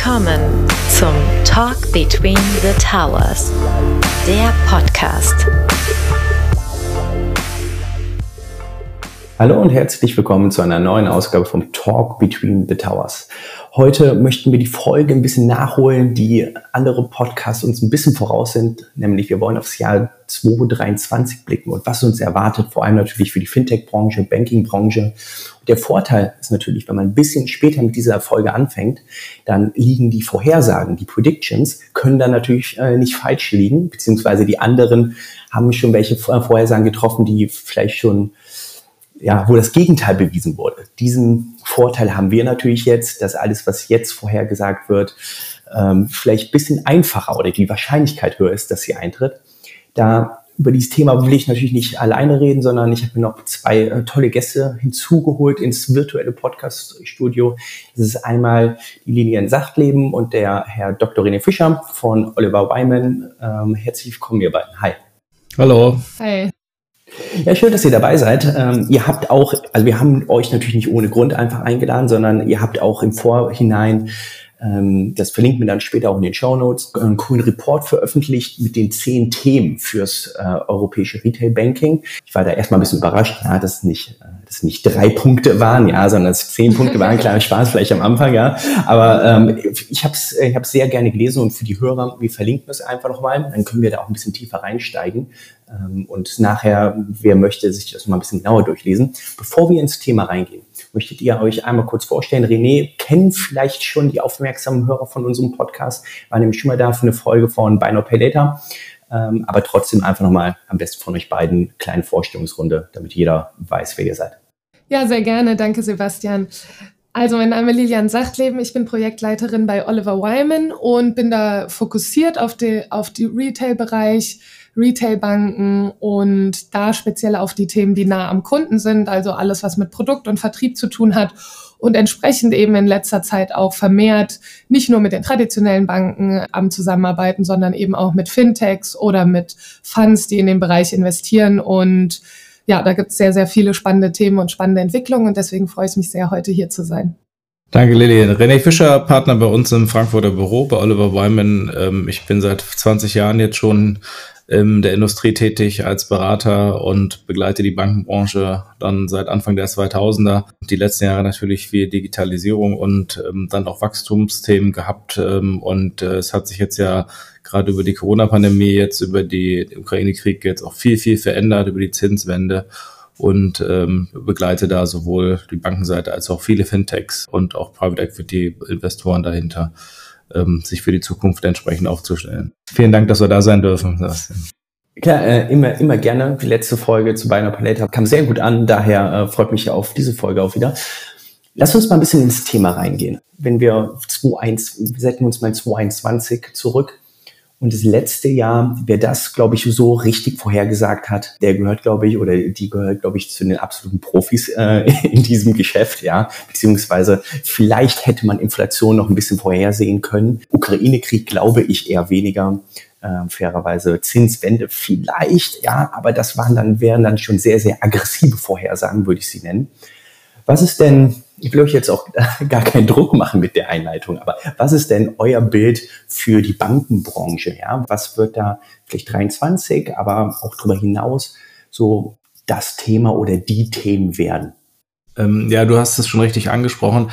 Willkommen zum Talk Between the Towers, der Podcast. Hallo und herzlich willkommen zu einer neuen Ausgabe vom Talk Between the Towers. Heute möchten wir die Folge ein bisschen nachholen, die andere Podcasts uns ein bisschen voraus sind, nämlich wir wollen aufs Jahr 2023 blicken und was uns erwartet, vor allem natürlich für die Fintech-Branche, Banking-Branche. Der Vorteil ist natürlich, wenn man ein bisschen später mit dieser Folge anfängt, dann liegen die Vorhersagen, die Predictions, können dann natürlich äh, nicht falsch liegen, beziehungsweise die anderen haben schon welche Vorhersagen getroffen, die vielleicht schon ja, wo das Gegenteil bewiesen wurde. Diesen Vorteil haben wir natürlich jetzt, dass alles, was jetzt vorhergesagt wird, ähm, vielleicht bisschen einfacher oder die Wahrscheinlichkeit höher ist, dass sie eintritt. Da über dieses Thema will ich natürlich nicht alleine reden, sondern ich habe mir noch zwei äh, tolle Gäste hinzugeholt ins virtuelle Podcast-Studio. Das ist einmal die Lilian Sachtleben und der Herr Dr. René Fischer von Oliver Wyman. Ähm, herzlich willkommen, ihr beiden. Hi. Hallo. Hi. Ja, schön, dass ihr dabei seid. Ähm, ihr habt auch, also wir haben euch natürlich nicht ohne Grund einfach eingeladen, sondern ihr habt auch im Vorhinein, das verlinkt mir dann später auch in den Show Notes, einen coolen Report veröffentlicht mit den zehn Themen fürs äh, europäische Retail Banking. Ich war da erstmal ein bisschen überrascht, ja, dass nicht, äh, das nicht drei Punkte waren, ja, sondern es zehn Punkte waren. Kleiner Spaß vielleicht am Anfang, ja. Aber ähm, ich habe es ich hab's sehr gerne gelesen und für die Hörer, wir verlinken es einfach nochmal, dann können wir da auch ein bisschen tiefer reinsteigen. Ähm, und nachher, wer möchte, sich das mal ein bisschen genauer durchlesen. Bevor wir ins Thema reingehen, möchtet ihr euch einmal kurz vorstellen. René kennen vielleicht schon die aufmerksamen Hörer von unserem Podcast, war nämlich schon mal da für eine Folge von Buy Now Pay Later. Ähm, aber trotzdem einfach nochmal am besten von euch beiden kleine Vorstellungsrunde, damit jeder weiß, wer ihr seid. Ja, sehr gerne. Danke, Sebastian. Also, mein Name ist Lilian Sachtleben. Ich bin Projektleiterin bei Oliver Wyman und bin da fokussiert auf die, auf die Retail-Bereich, Retailbanken und da speziell auf die Themen, die nah am Kunden sind, also alles, was mit Produkt und Vertrieb zu tun hat und entsprechend eben in letzter Zeit auch vermehrt nicht nur mit den traditionellen Banken am Zusammenarbeiten, sondern eben auch mit Fintechs oder mit Funds, die in den Bereich investieren und ja, da gibt es sehr, sehr viele spannende Themen und spannende Entwicklungen und deswegen freue ich mich sehr, heute hier zu sein. Danke, Lillian. René Fischer, Partner bei uns im Frankfurter Büro bei Oliver Wyman. Ähm, ich bin seit 20 Jahren jetzt schon in der Industrie tätig als Berater und begleite die Bankenbranche dann seit Anfang der 2000er. Die letzten Jahre natürlich viel Digitalisierung und ähm, dann auch Wachstumsthemen gehabt. Ähm, und äh, es hat sich jetzt ja gerade über die Corona-Pandemie, jetzt über die Ukraine-Krieg jetzt auch viel, viel verändert, über die Zinswende und ähm, begleite da sowohl die Bankenseite als auch viele Fintechs und auch Private Equity Investoren dahinter ähm, sich für die Zukunft entsprechend aufzustellen. Vielen Dank, dass wir da sein dürfen. Klar, äh, immer, immer gerne. Die letzte Folge zu Beiner Palette kam sehr gut an, daher äh, freut mich auf diese Folge auch wieder. Lass uns mal ein bisschen ins Thema reingehen. Wenn wir 2.1, wir setzen uns mal 2.21 zurück, und das letzte Jahr, wer das, glaube ich, so richtig vorhergesagt hat, der gehört, glaube ich, oder die gehört, glaube ich, zu den absoluten Profis äh, in diesem Geschäft, ja. Beziehungsweise vielleicht hätte man Inflation noch ein bisschen vorhersehen können. Ukraine-Krieg glaube ich eher weniger. Äh, fairerweise Zinswende vielleicht, ja, aber das waren dann, wären dann schon sehr, sehr aggressive Vorhersagen, würde ich sie nennen. Was ist denn, ich will euch jetzt auch gar keinen Druck machen mit der Einleitung, aber was ist denn euer Bild für die Bankenbranche? Ja, was wird da vielleicht 23, aber auch darüber hinaus so das Thema oder die Themen werden? Ähm, ja, du hast es schon richtig angesprochen.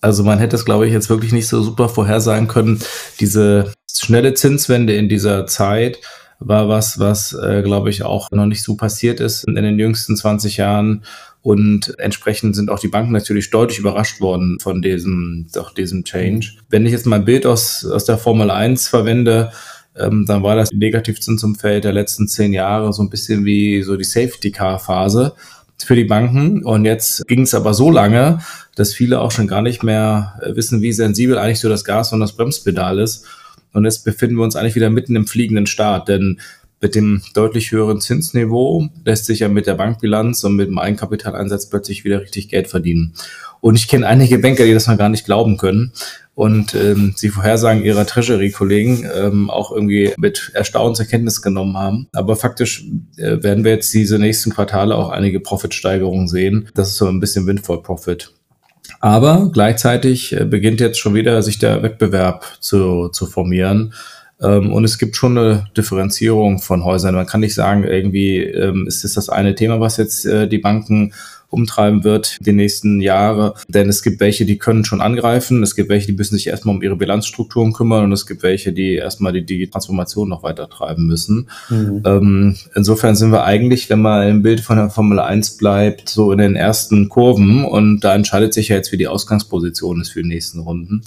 Also man hätte es, glaube ich, jetzt wirklich nicht so super vorhersagen können. Diese schnelle Zinswende in dieser Zeit war was, was, äh, glaube ich, auch noch nicht so passiert ist in den jüngsten 20 Jahren und entsprechend sind auch die Banken natürlich deutlich überrascht worden von diesem, doch diesem Change. Wenn ich jetzt mal ein Bild aus, aus der Formel 1 verwende, ähm, dann war das Negativzinsumfeld der letzten zehn Jahre so ein bisschen wie so die Safety-Car-Phase für die Banken. Und jetzt ging es aber so lange, dass viele auch schon gar nicht mehr äh, wissen, wie sensibel eigentlich so das Gas und das Bremspedal ist. Und jetzt befinden wir uns eigentlich wieder mitten im fliegenden Start, denn mit dem deutlich höheren Zinsniveau lässt sich ja mit der Bankbilanz und mit dem Eigenkapitaleinsatz plötzlich wieder richtig Geld verdienen. Und ich kenne einige Banker, die das mal gar nicht glauben können. Und ähm, sie Vorhersagen ihrer Treasury-Kollegen ähm, auch irgendwie mit Erstaunen zur Kenntnis genommen haben. Aber faktisch äh, werden wir jetzt diese nächsten Quartale auch einige Profitsteigerungen sehen. Das ist so ein bisschen Windfall Profit. Aber gleichzeitig äh, beginnt jetzt schon wieder sich der Wettbewerb zu, zu formieren. Ähm, und es gibt schon eine Differenzierung von Häusern. Man kann nicht sagen, irgendwie ähm, ist es das eine Thema, was jetzt äh, die Banken umtreiben wird die nächsten Jahre. Denn es gibt welche, die können schon angreifen. Es gibt welche, die müssen sich erstmal um ihre Bilanzstrukturen kümmern. Und es gibt welche, die erstmal die, die Transformation noch weiter treiben müssen. Mhm. Ähm, insofern sind wir eigentlich, wenn man im Bild von der Formel 1 bleibt, so in den ersten Kurven. Und da entscheidet sich ja jetzt, wie die Ausgangsposition ist für die nächsten Runden.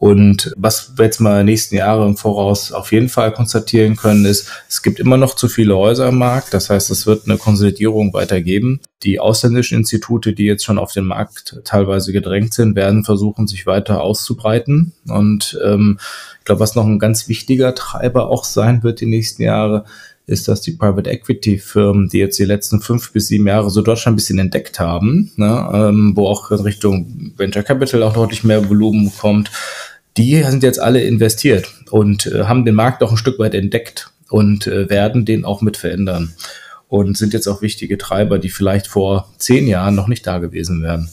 Und was wir jetzt mal nächsten Jahre im Voraus auf jeden Fall konstatieren können, ist, es gibt immer noch zu viele Häuser im Markt. Das heißt, es wird eine Konsolidierung weitergeben. Die ausländischen Institute, die jetzt schon auf den Markt teilweise gedrängt sind, werden versuchen, sich weiter auszubreiten. Und ähm, ich glaube, was noch ein ganz wichtiger Treiber auch sein wird die nächsten Jahre, ist, dass die Private Equity Firmen, die jetzt die letzten fünf bis sieben Jahre so Deutschland ein bisschen entdeckt haben, ne, ähm, wo auch in Richtung Venture Capital auch deutlich mehr Volumen kommt, die sind jetzt alle investiert und äh, haben den Markt auch ein Stück weit entdeckt und äh, werden den auch mit verändern und sind jetzt auch wichtige Treiber, die vielleicht vor zehn Jahren noch nicht da gewesen wären.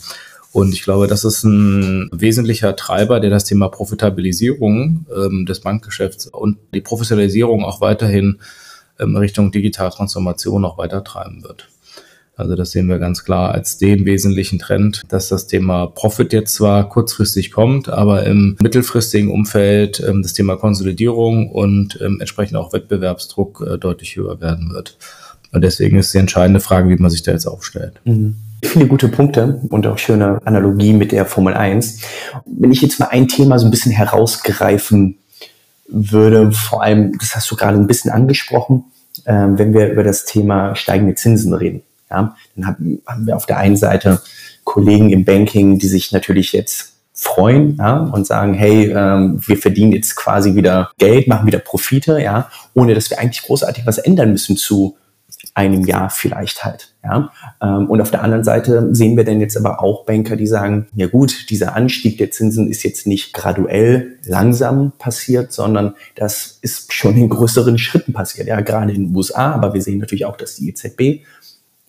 Und ich glaube, das ist ein wesentlicher Treiber, der das Thema Profitabilisierung ähm, des Bankgeschäfts und die Professionalisierung auch weiterhin ähm, Richtung Digitaltransformation noch weiter treiben wird. Also das sehen wir ganz klar als den wesentlichen Trend, dass das Thema Profit jetzt zwar kurzfristig kommt, aber im mittelfristigen Umfeld ähm, das Thema Konsolidierung und ähm, entsprechend auch Wettbewerbsdruck äh, deutlich höher werden wird. Und deswegen ist die entscheidende Frage, wie man sich da jetzt aufstellt. Mhm. Viele gute Punkte und auch schöne Analogie mit der Formel 1. Wenn ich jetzt mal ein Thema so ein bisschen herausgreifen würde, vor allem, das hast du gerade ein bisschen angesprochen, äh, wenn wir über das Thema steigende Zinsen reden. Ja, dann haben, wir auf der einen Seite Kollegen im Banking, die sich natürlich jetzt freuen ja, und sagen, hey, ähm, wir verdienen jetzt quasi wieder Geld, machen wieder Profite, ja, ohne dass wir eigentlich großartig was ändern müssen zu einem Jahr vielleicht halt. Ja? Ähm, und auf der anderen Seite sehen wir dann jetzt aber auch Banker, die sagen, ja gut, dieser Anstieg der Zinsen ist jetzt nicht graduell langsam passiert, sondern das ist schon in größeren Schritten passiert. Ja, gerade in den USA, aber wir sehen natürlich auch, dass die EZB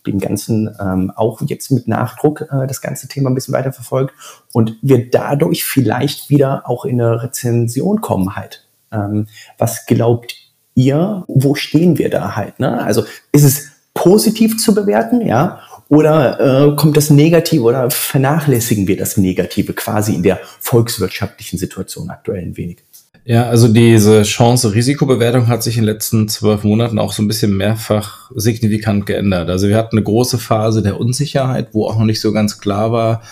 dem Ganzen ähm, auch jetzt mit Nachdruck äh, das ganze Thema ein bisschen weiter verfolgt und wir dadurch vielleicht wieder auch in eine Rezension kommen halt. Ähm, was glaubt ihr, wo stehen wir da halt? Ne? Also ist es positiv zu bewerten, ja? Oder äh, kommt das Negative oder vernachlässigen wir das Negative quasi in der volkswirtschaftlichen Situation aktuell ein wenig? Ja, also diese Chance-Risikobewertung hat sich in den letzten zwölf Monaten auch so ein bisschen mehrfach signifikant geändert. Also wir hatten eine große Phase der Unsicherheit, wo auch noch nicht so ganz klar war,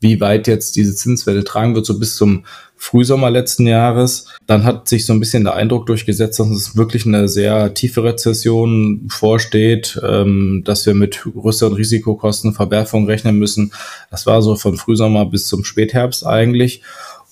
wie weit jetzt diese Zinswelle tragen wird, so bis zum Frühsommer letzten Jahres. Dann hat sich so ein bisschen der Eindruck durchgesetzt, dass es wirklich eine sehr tiefe Rezession vorsteht, ähm, dass wir mit größeren Risikokosten, Verwerfungen rechnen müssen. Das war so von Frühsommer bis zum Spätherbst eigentlich.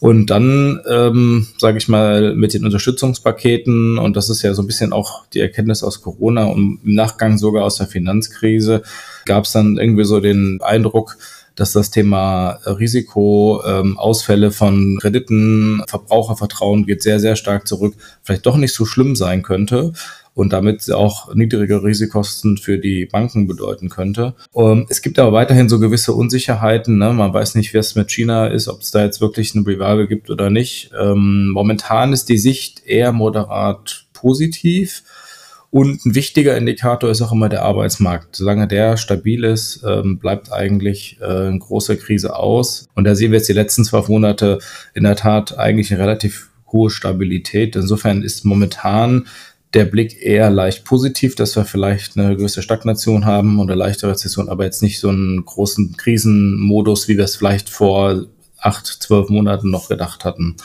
Und dann, ähm, sage ich mal, mit den Unterstützungspaketen, und das ist ja so ein bisschen auch die Erkenntnis aus Corona und im Nachgang sogar aus der Finanzkrise, gab es dann irgendwie so den Eindruck, dass das Thema Risiko, ähm, Ausfälle von Krediten, Verbrauchervertrauen geht sehr, sehr stark zurück, vielleicht doch nicht so schlimm sein könnte und damit auch niedrigere Risikosten für die Banken bedeuten könnte. Ähm, es gibt aber weiterhin so gewisse Unsicherheiten. Ne? Man weiß nicht, wie es mit China ist, ob es da jetzt wirklich eine Revival gibt oder nicht. Ähm, momentan ist die Sicht eher moderat positiv. Und ein wichtiger Indikator ist auch immer der Arbeitsmarkt. Solange der stabil ist, ähm, bleibt eigentlich äh, eine große Krise aus. Und da sehen wir jetzt die letzten zwölf Monate in der Tat eigentlich eine relativ hohe Stabilität. Insofern ist momentan der Blick eher leicht positiv, dass wir vielleicht eine gewisse Stagnation haben oder leichte Rezession, aber jetzt nicht so einen großen Krisenmodus, wie wir es vielleicht vor acht, zwölf Monaten noch gedacht hatten.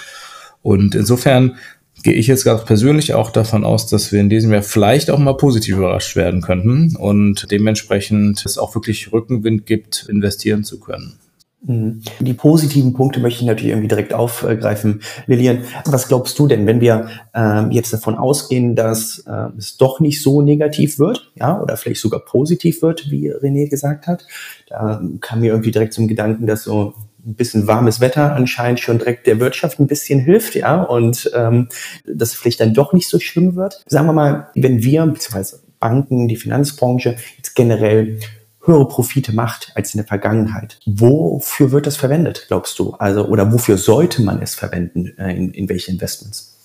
Und insofern gehe ich jetzt ganz persönlich auch davon aus, dass wir in diesem Jahr vielleicht auch mal positiv überrascht werden könnten und dementsprechend es auch wirklich Rückenwind gibt, investieren zu können. Mhm. Die positiven Punkte möchte ich natürlich irgendwie direkt aufgreifen. Lilian, was glaubst du denn, wenn wir ähm, jetzt davon ausgehen, dass äh, es doch nicht so negativ wird, ja, oder vielleicht sogar positiv wird, wie René gesagt hat? Da kam mir irgendwie direkt zum Gedanken, dass so ein bisschen warmes Wetter anscheinend schon direkt der Wirtschaft ein bisschen hilft, ja, und ähm, dass es vielleicht dann doch nicht so schlimm wird. Sagen wir mal, wenn wir, beziehungsweise Banken, die Finanzbranche jetzt generell höhere Profite macht als in der Vergangenheit. Wofür wird das verwendet, glaubst du? Also, oder wofür sollte man es verwenden? Äh, in, in welche Investments?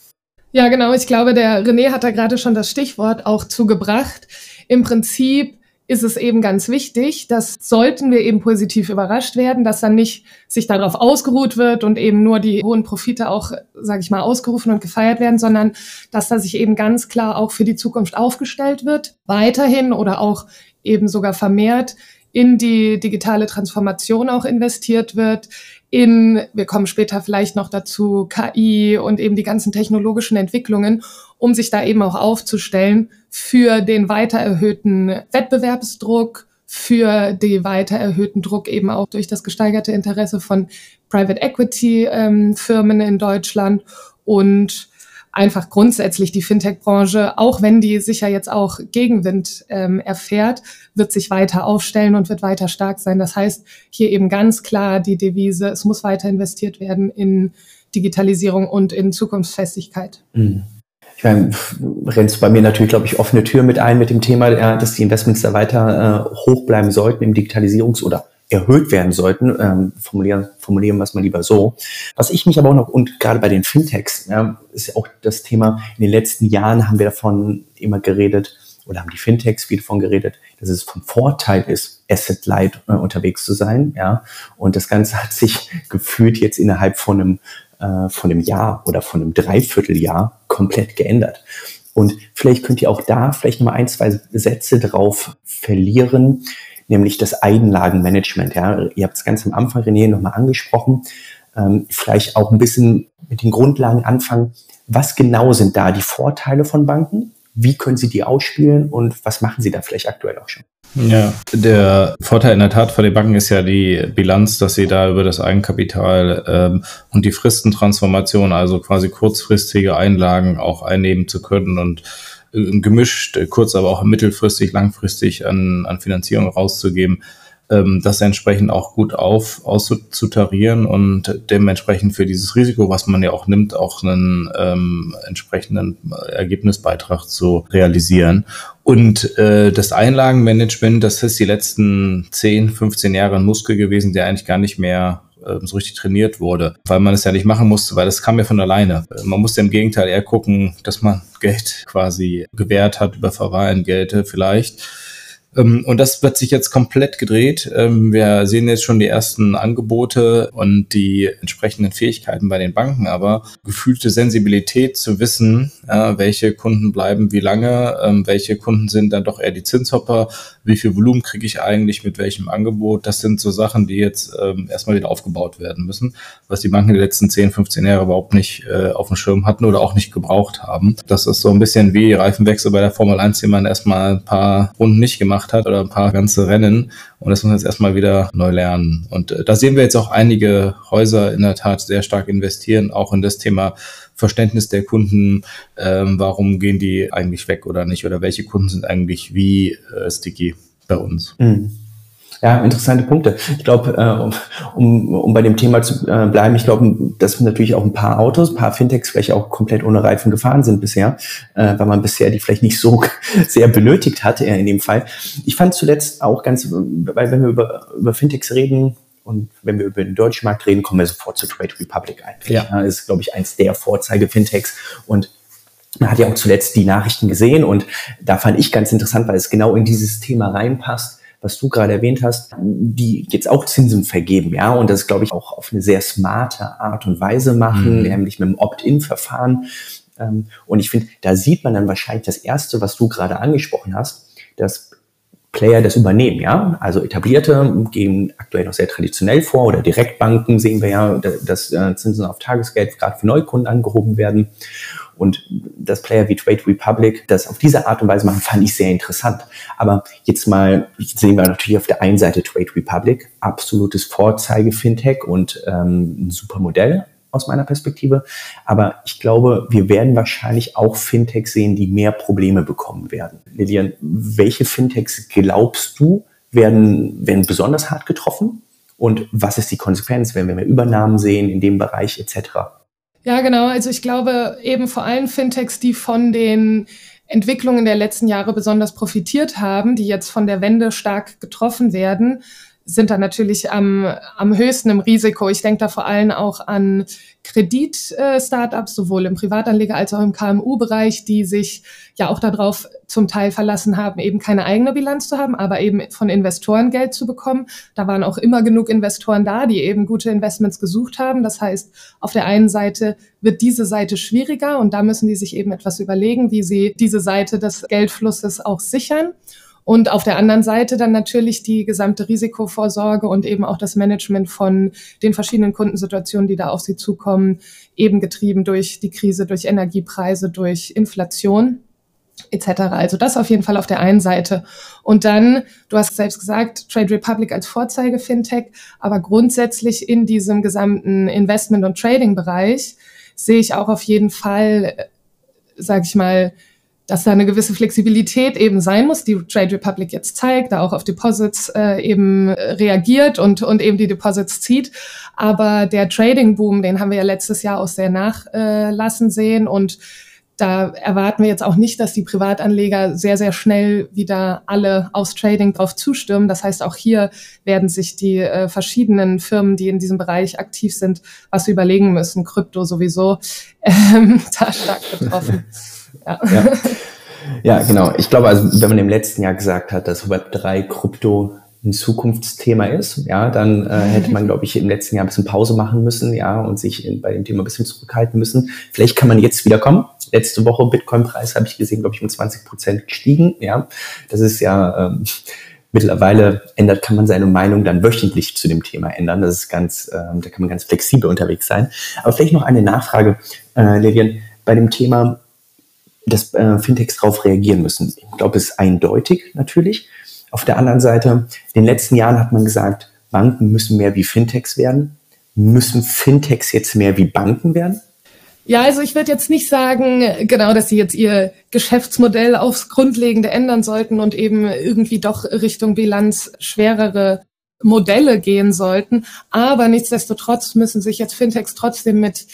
Ja, genau. Ich glaube, der René hat da gerade schon das Stichwort auch zugebracht. Im Prinzip ist es eben ganz wichtig, dass sollten wir eben positiv überrascht werden, dass dann nicht sich darauf ausgeruht wird und eben nur die hohen Profite auch, sage ich mal, ausgerufen und gefeiert werden, sondern dass da sich eben ganz klar auch für die Zukunft aufgestellt wird, weiterhin oder auch eben sogar vermehrt in die digitale Transformation auch investiert wird, in, wir kommen später vielleicht noch dazu, KI und eben die ganzen technologischen Entwicklungen, um sich da eben auch aufzustellen für den weiter erhöhten Wettbewerbsdruck, für die weiter erhöhten Druck eben auch durch das gesteigerte Interesse von Private Equity ähm, Firmen in Deutschland und einfach grundsätzlich die Fintech-Branche, auch wenn die sicher jetzt auch Gegenwind ähm, erfährt, wird sich weiter aufstellen und wird weiter stark sein. Das heißt, hier eben ganz klar die Devise, es muss weiter investiert werden in Digitalisierung und in Zukunftsfestigkeit. Mhm. Ich meine, rennst bei mir natürlich, glaube ich, offene Tür mit ein mit dem Thema, dass die Investments da weiter äh, hoch bleiben sollten im Digitalisierungs- oder erhöht werden sollten. Ähm, formulieren, formulieren wir es mal lieber so. Was ich mich aber auch noch, und gerade bei den Fintechs, ja, ist auch das Thema, in den letzten Jahren haben wir davon immer geredet, oder haben die Fintechs viel davon geredet, dass es von Vorteil ist, Asset-Light äh, unterwegs zu sein, ja. Und das Ganze hat sich gefühlt jetzt innerhalb von einem, äh, von einem Jahr oder von einem Dreivierteljahr komplett geändert. Und vielleicht könnt ihr auch da vielleicht nochmal ein, zwei Sätze drauf verlieren, nämlich das Einlagenmanagement. Ja. Ihr habt es ganz am Anfang, René, nochmal angesprochen. Ähm, vielleicht auch ein bisschen mit den Grundlagen anfangen. Was genau sind da die Vorteile von Banken? Wie können Sie die ausspielen und was machen Sie da vielleicht aktuell auch schon? Ja, der Vorteil in der Tat von den Banken ist ja die Bilanz, dass sie da über das Eigenkapital ähm, und die Fristentransformation, also quasi kurzfristige Einlagen auch einnehmen zu können und gemischt, äh, kurz aber auch mittelfristig, langfristig an, an Finanzierung rauszugeben, ähm, das entsprechend auch gut auf auszutarieren und dementsprechend für dieses Risiko, was man ja auch nimmt, auch einen ähm, entsprechenden Ergebnisbeitrag zu realisieren. Und äh, das Einlagenmanagement, das ist die letzten 10, 15 Jahre ein Muskel gewesen, der eigentlich gar nicht mehr ähm, so richtig trainiert wurde, weil man es ja nicht machen musste, weil das kam ja von alleine. Man musste im Gegenteil eher gucken, dass man Geld quasi gewährt hat über Verwahrentgelte vielleicht ähm, und das wird sich jetzt komplett gedreht. Ähm, wir sehen jetzt schon die ersten Angebote und die entsprechenden Fähigkeiten bei den Banken, aber gefühlte Sensibilität zu wissen, welche Kunden bleiben wie lange, ähm, welche Kunden sind dann doch eher die Zinshopper, wie viel Volumen kriege ich eigentlich mit welchem Angebot. Das sind so Sachen, die jetzt erstmal wieder aufgebaut werden müssen, was die Banken die letzten 10, 15 Jahre überhaupt nicht äh, auf dem Schirm hatten oder auch nicht gebraucht haben. Das ist so ein bisschen wie Reifenwechsel bei der Formel 1, den man erstmal ein paar Runden nicht gemacht gemacht hat oder ein paar ganze Rennen. Und das muss man jetzt erstmal wieder neu lernen. Und äh, da sehen wir jetzt auch einige Häuser in der Tat sehr stark investieren, auch in das Thema Verständnis der Kunden, ähm, warum gehen die eigentlich weg oder nicht oder welche Kunden sind eigentlich wie äh, sticky bei uns. Mhm. Ja, interessante Punkte. Ich glaube, äh, um, um bei dem Thema zu äh, bleiben, ich glaube, dass natürlich auch ein paar Autos, ein paar Fintechs vielleicht auch komplett ohne Reifen gefahren sind bisher, äh, weil man bisher die vielleicht nicht so sehr benötigt hatte in dem Fall. Ich fand zuletzt auch ganz, weil wenn wir über, über Fintechs reden, und wenn wir über den deutschen Markt reden, kommen wir sofort zu Trade Republic eigentlich. Ja. ja ist, glaube ich, eins der Vorzeige-Fintechs. Und man hat ja auch zuletzt die Nachrichten gesehen und da fand ich ganz interessant, weil es genau in dieses Thema reinpasst was du gerade erwähnt hast, die jetzt auch Zinsen vergeben, ja, und das glaube ich auch auf eine sehr smarte Art und Weise machen, mhm. nämlich mit einem Opt-in-Verfahren. Ähm, und ich finde, da sieht man dann wahrscheinlich das erste, was du gerade angesprochen hast, dass Player das übernehmen, ja. Also etablierte gehen aktuell noch sehr traditionell vor oder Direktbanken sehen wir ja, dass äh, Zinsen auf Tagesgeld gerade für Neukunden angehoben werden. Und das Player wie Trade Republic, das auf diese Art und Weise machen, fand ich sehr interessant. Aber jetzt mal sehen wir natürlich auf der einen Seite Trade Republic, absolutes Vorzeige-Fintech und ähm, ein super Modell aus meiner Perspektive. Aber ich glaube, wir werden wahrscheinlich auch Fintechs sehen, die mehr Probleme bekommen werden. Lilian, welche Fintechs glaubst du, werden, werden besonders hart getroffen? Und was ist die Konsequenz, wenn wir mehr Übernahmen sehen in dem Bereich etc.? Ja, genau. Also ich glaube eben vor allem Fintechs, die von den Entwicklungen der letzten Jahre besonders profitiert haben, die jetzt von der Wende stark getroffen werden, sind da natürlich am, am höchsten im Risiko. Ich denke da vor allem auch an Kredit-Startups, sowohl im Privatanleger als auch im KMU-Bereich, die sich ja auch darauf zum Teil verlassen haben, eben keine eigene Bilanz zu haben, aber eben von Investoren Geld zu bekommen. Da waren auch immer genug Investoren da, die eben gute Investments gesucht haben. Das heißt, auf der einen Seite wird diese Seite schwieriger und da müssen die sich eben etwas überlegen, wie sie diese Seite des Geldflusses auch sichern. Und auf der anderen Seite dann natürlich die gesamte Risikovorsorge und eben auch das Management von den verschiedenen Kundensituationen, die da auf sie zukommen, eben getrieben durch die Krise, durch Energiepreise, durch Inflation etc. Also das auf jeden Fall auf der einen Seite. Und dann, du hast selbst gesagt, Trade Republic als Vorzeige-Fintech, aber grundsätzlich in diesem gesamten Investment- und Trading-Bereich sehe ich auch auf jeden Fall, äh, sage ich mal, dass da eine gewisse Flexibilität eben sein muss, die Trade Republic jetzt zeigt, da auch auf Deposits äh, eben reagiert und, und eben die Deposits zieht. Aber der Trading Boom, den haben wir ja letztes Jahr auch sehr nachlassen sehen und da erwarten wir jetzt auch nicht, dass die Privatanleger sehr, sehr schnell wieder alle aufs Trading drauf zustimmen. Das heißt, auch hier werden sich die äh, verschiedenen Firmen, die in diesem Bereich aktiv sind, was überlegen müssen. Krypto sowieso ähm, da stark betroffen. Ja. ja. ja. genau. Ich glaube, also wenn man im letzten Jahr gesagt hat, dass Web3 Krypto ein Zukunftsthema ist, ja, dann äh, hätte man, glaube ich, im letzten Jahr ein bisschen Pause machen müssen, ja, und sich in, bei dem Thema ein bisschen zurückhalten müssen. Vielleicht kann man jetzt wieder kommen. Letzte Woche Bitcoin-Preis habe ich gesehen, glaube ich, um 20 Prozent gestiegen, ja. Das ist ja ähm, mittlerweile ändert, kann man seine Meinung dann wöchentlich zu dem Thema ändern. Das ist ganz, ähm, da kann man ganz flexibel unterwegs sein. Aber vielleicht noch eine Nachfrage, äh, Lilian, bei dem Thema dass äh, Fintechs darauf reagieren müssen. Ich glaube, es ist eindeutig natürlich. Auf der anderen Seite, in den letzten Jahren hat man gesagt, Banken müssen mehr wie Fintechs werden. Müssen Fintechs jetzt mehr wie Banken werden? Ja, also ich würde jetzt nicht sagen, genau, dass sie jetzt ihr Geschäftsmodell aufs Grundlegende ändern sollten und eben irgendwie doch Richtung Bilanz schwerere Modelle gehen sollten. Aber nichtsdestotrotz müssen sich jetzt Fintechs trotzdem mit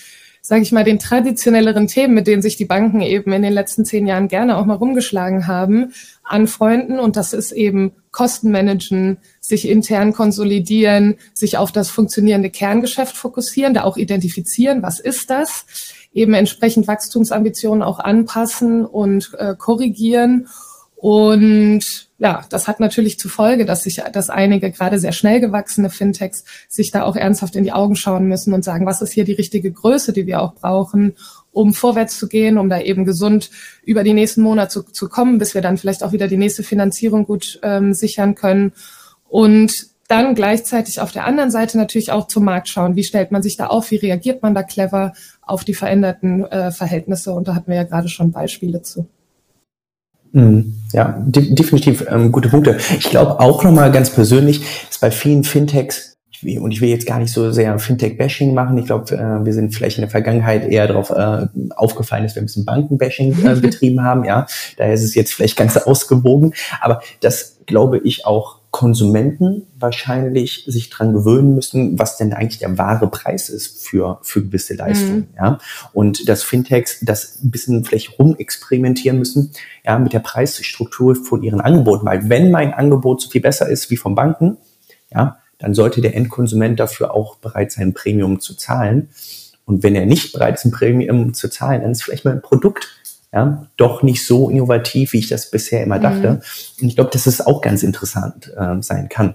sage ich mal, den traditionelleren Themen, mit denen sich die Banken eben in den letzten zehn Jahren gerne auch mal rumgeschlagen haben, anfreunden. Und das ist eben Kostenmanagen, sich intern konsolidieren, sich auf das funktionierende Kerngeschäft fokussieren, da auch identifizieren, was ist das, eben entsprechend Wachstumsambitionen auch anpassen und äh, korrigieren und ja, das hat natürlich zur Folge, dass sich, dass einige gerade sehr schnell gewachsene Fintechs sich da auch ernsthaft in die Augen schauen müssen und sagen, was ist hier die richtige Größe, die wir auch brauchen, um vorwärts zu gehen, um da eben gesund über die nächsten Monate zu, zu kommen, bis wir dann vielleicht auch wieder die nächste Finanzierung gut ähm, sichern können. Und dann gleichzeitig auf der anderen Seite natürlich auch zum Markt schauen. Wie stellt man sich da auf? Wie reagiert man da clever auf die veränderten äh, Verhältnisse? Und da hatten wir ja gerade schon Beispiele zu. Mhm. Ja, de definitiv ähm, gute Punkte. Ich glaube auch nochmal ganz persönlich, dass bei vielen Fintechs, und ich will jetzt gar nicht so sehr Fintech-Bashing machen, ich glaube, äh, wir sind vielleicht in der Vergangenheit eher darauf äh, aufgefallen, dass wir ein bisschen Banken-Bashing äh, betrieben haben, ja. Daher ist es jetzt vielleicht ganz ausgewogen. Aber das glaube ich auch Konsumenten wahrscheinlich sich dran gewöhnen müssen, was denn eigentlich der wahre Preis ist für, für gewisse Leistungen. Mhm. Ja? Und dass Fintechs das ein bisschen vielleicht rumexperimentieren müssen, ja, mit der Preisstruktur von ihren Angeboten. Weil wenn mein Angebot so viel besser ist wie von Banken, ja, dann sollte der Endkonsument dafür auch bereit sein, ein Premium zu zahlen. Und wenn er nicht bereit ist, ein Premium zu zahlen, dann ist vielleicht mal ein Produkt ja, doch nicht so innovativ, wie ich das bisher immer dachte. Mhm. Und ich glaube, dass es auch ganz interessant äh, sein kann.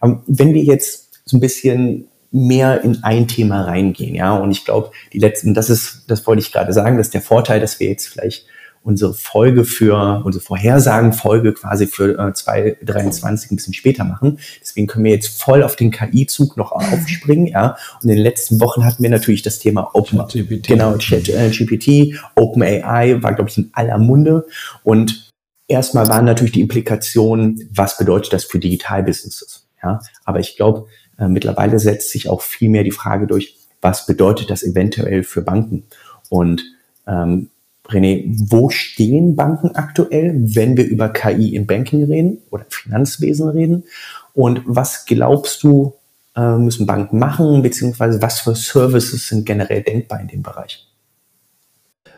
Aber wenn wir jetzt so ein bisschen mehr in ein Thema reingehen, ja, und ich glaube, die letzten, das ist, das wollte ich gerade sagen, das ist der Vorteil, dass wir jetzt vielleicht unsere Folge für, unsere Vorhersagenfolge quasi für äh, 2023 ein bisschen später machen. Deswegen können wir jetzt voll auf den KI-Zug noch aufspringen, ja. Und in den letzten Wochen hatten wir natürlich das Thema Open, GPT. genau, Chat, äh, GPT, OpenAI war, glaube ich, in aller Munde. Und erstmal waren natürlich die Implikationen, was bedeutet das für Digitalbusinesses, ja. Aber ich glaube, äh, mittlerweile setzt sich auch viel mehr die Frage durch, was bedeutet das eventuell für Banken? Und ähm, René, wo stehen Banken aktuell, wenn wir über KI im Banking reden oder Finanzwesen reden? Und was glaubst du, äh, müssen Banken machen, beziehungsweise was für Services sind generell denkbar in dem Bereich?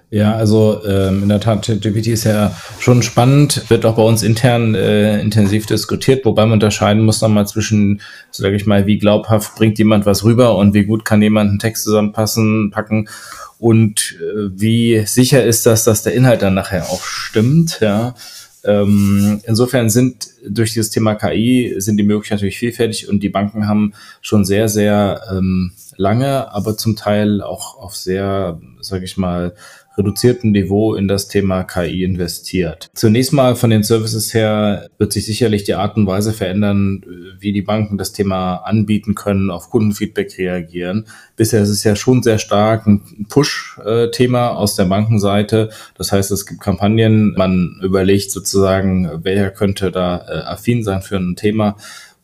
Ja, also ähm, in der Tat, GPT ist ja schon spannend, wird auch bei uns intern äh, intensiv diskutiert, wobei man unterscheiden muss nochmal zwischen, sage ich mal, wie glaubhaft bringt jemand was rüber und wie gut kann jemand einen Text zusammenpassen, packen und äh, wie sicher ist das, dass der Inhalt dann nachher auch stimmt, ja. Ähm, insofern sind durch dieses Thema KI sind die Möglichkeiten natürlich vielfältig und die Banken haben schon sehr, sehr ähm, lange, aber zum Teil auch auf sehr, sage ich mal, reduziertem Niveau in das Thema KI investiert. Zunächst mal von den Services her wird sich sicherlich die Art und Weise verändern, wie die Banken das Thema anbieten können, auf Kundenfeedback reagieren. Bisher ist es ja schon sehr stark ein Push-Thema aus der Bankenseite. Das heißt, es gibt Kampagnen, man überlegt sozusagen, wer könnte da äh, affin sein für ein Thema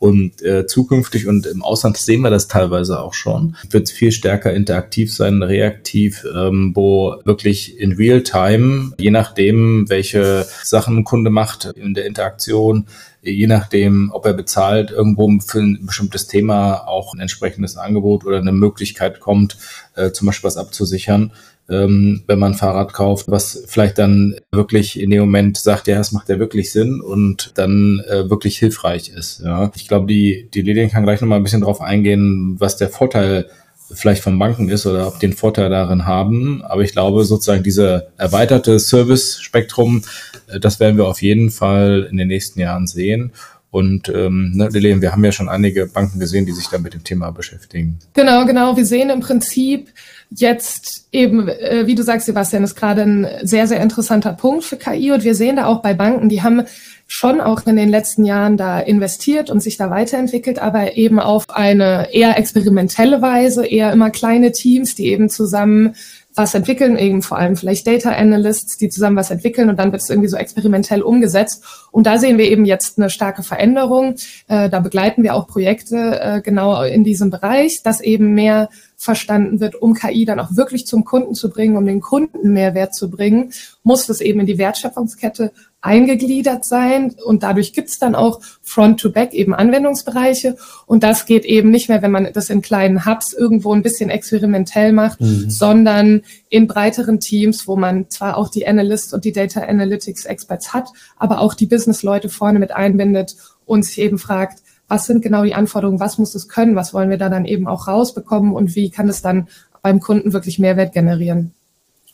und äh, zukünftig und im Ausland sehen wir das teilweise auch schon, wird viel stärker interaktiv sein, reaktiv, ähm, wo wirklich in Real-Time, je nachdem, welche Sachen ein Kunde macht in der Interaktion, je nachdem, ob er bezahlt, irgendwo für ein bestimmtes Thema auch ein entsprechendes Angebot oder eine Möglichkeit kommt, äh, zum Beispiel was abzusichern ähm, wenn man Fahrrad kauft, was vielleicht dann wirklich in dem Moment sagt, ja, es macht ja wirklich Sinn und dann äh, wirklich hilfreich ist. Ja. Ich glaube, die, die Lilian kann gleich nochmal ein bisschen drauf eingehen, was der Vorteil vielleicht von Banken ist oder ob den Vorteil darin haben. Aber ich glaube, sozusagen diese erweiterte Service-Spektrum, äh, das werden wir auf jeden Fall in den nächsten Jahren sehen. Und ähm, ne, Lilian, wir haben ja schon einige Banken gesehen, die sich da mit dem Thema beschäftigen. Genau, genau. Wir sehen im Prinzip jetzt eben, äh, wie du sagst, Sebastian, ist gerade ein sehr, sehr interessanter Punkt für KI. Und wir sehen da auch bei Banken, die haben schon auch in den letzten Jahren da investiert und sich da weiterentwickelt, aber eben auf eine eher experimentelle Weise, eher immer kleine Teams, die eben zusammen was entwickeln, eben vor allem vielleicht Data Analysts, die zusammen was entwickeln und dann wird es irgendwie so experimentell umgesetzt. Und da sehen wir eben jetzt eine starke Veränderung. Äh, da begleiten wir auch Projekte äh, genau in diesem Bereich, dass eben mehr verstanden wird, um KI dann auch wirklich zum Kunden zu bringen, um den Kunden Mehrwert zu bringen, muss das eben in die Wertschöpfungskette eingegliedert sein und dadurch gibt's dann auch Front-to-Back eben Anwendungsbereiche und das geht eben nicht mehr, wenn man das in kleinen Hubs irgendwo ein bisschen experimentell macht, mhm. sondern in breiteren Teams, wo man zwar auch die Analysts und die Data Analytics Experts hat, aber auch die Business-Leute vorne mit einbindet und sich eben fragt, was sind genau die Anforderungen, was muss es können, was wollen wir da dann eben auch rausbekommen und wie kann es dann beim Kunden wirklich Mehrwert generieren.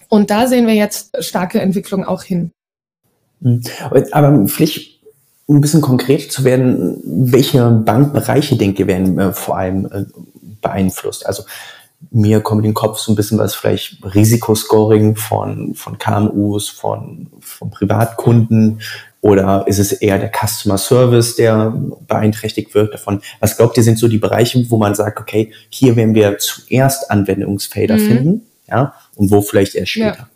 Und da sehen wir jetzt starke Entwicklung auch hin. Hm. Aber vielleicht um ein bisschen konkret zu werden, welche Bankbereiche denkt ihr werden äh, vor allem äh, beeinflusst? Also mir kommt in den Kopf so ein bisschen was vielleicht Risikoscoring von, von KMUs, von, von Privatkunden oder ist es eher der Customer Service, der beeinträchtigt wird davon? Was glaubt ihr, sind so die Bereiche, wo man sagt, okay, hier werden wir zuerst Anwendungsfelder mhm. finden, ja, und wo vielleicht erst später? Ja.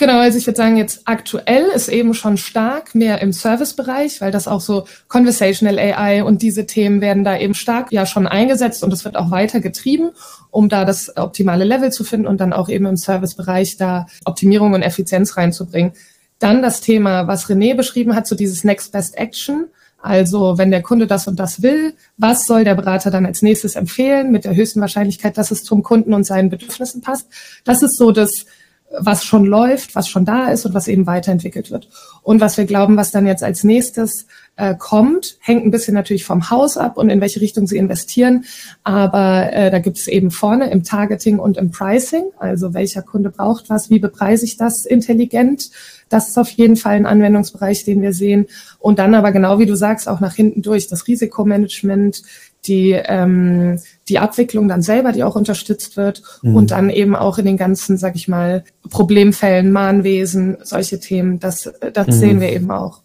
Genau, also ich würde sagen, jetzt aktuell ist eben schon stark mehr im Servicebereich, weil das auch so Conversational AI und diese Themen werden da eben stark ja schon eingesetzt und es wird auch weiter getrieben, um da das optimale Level zu finden und dann auch eben im Servicebereich da Optimierung und Effizienz reinzubringen. Dann das Thema, was René beschrieben hat, so dieses Next Best Action. Also wenn der Kunde das und das will, was soll der Berater dann als nächstes empfehlen mit der höchsten Wahrscheinlichkeit, dass es zum Kunden und seinen Bedürfnissen passt? Das ist so das was schon läuft, was schon da ist und was eben weiterentwickelt wird. Und was wir glauben, was dann jetzt als nächstes äh, kommt, hängt ein bisschen natürlich vom Haus ab und in welche Richtung sie investieren. Aber äh, da gibt es eben vorne im Targeting und im Pricing, also welcher Kunde braucht was, wie bepreise ich das intelligent. Das ist auf jeden Fall ein Anwendungsbereich, den wir sehen. Und dann aber genau wie du sagst, auch nach hinten durch das Risikomanagement, die, ähm, die Abwicklung dann selber, die auch unterstützt wird mhm. und dann eben auch in den ganzen, sag ich mal, Problemfällen, Mahnwesen, solche Themen, das, das mhm. sehen wir eben auch.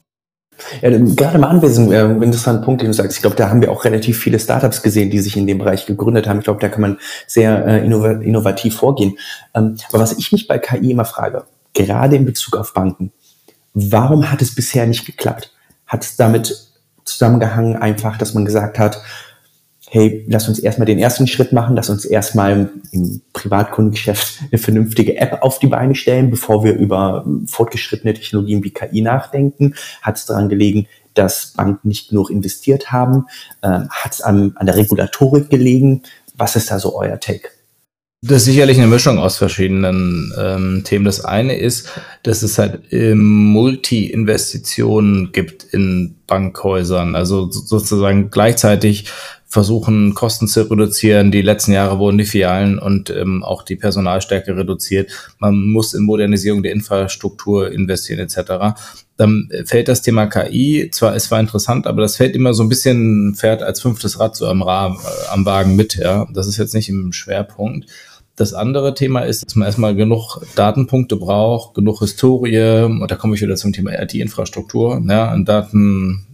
Ja, gerade im Anwesen, äh, interessanter Punkt, den du sagst. Ich glaube, da haben wir auch relativ viele Startups gesehen, die sich in dem Bereich gegründet haben. Ich glaube, da kann man sehr äh, innovativ vorgehen. Ähm, aber was ich mich bei KI immer frage, gerade in Bezug auf Banken, warum hat es bisher nicht geklappt? Hat es damit zusammengehangen einfach, dass man gesagt hat, hey, lass uns erstmal den ersten Schritt machen, lass uns erstmal im Privatkundengeschäft eine vernünftige App auf die Beine stellen, bevor wir über fortgeschrittene Technologien wie KI nachdenken. Hat es daran gelegen, dass Banken nicht genug investiert haben? Ähm, Hat es an, an der Regulatorik gelegen? Was ist da so euer Take? Das ist sicherlich eine Mischung aus verschiedenen ähm, Themen. Das eine ist, dass es halt ähm, Multi-Investitionen gibt in Bankhäusern, also sozusagen gleichzeitig versuchen, Kosten zu reduzieren. Die letzten Jahre wurden die Filialen und ähm, auch die Personalstärke reduziert. Man muss in Modernisierung der Infrastruktur investieren etc. Dann fällt das Thema KI, zwar es war interessant, aber das fällt immer so ein bisschen, fährt als fünftes Rad so am, Rahmen, äh, am Wagen mit. Ja, Das ist jetzt nicht im Schwerpunkt. Das andere Thema ist, dass man erstmal genug Datenpunkte braucht, genug Historie, und da komme ich wieder zum Thema IT-Infrastruktur, ja, ein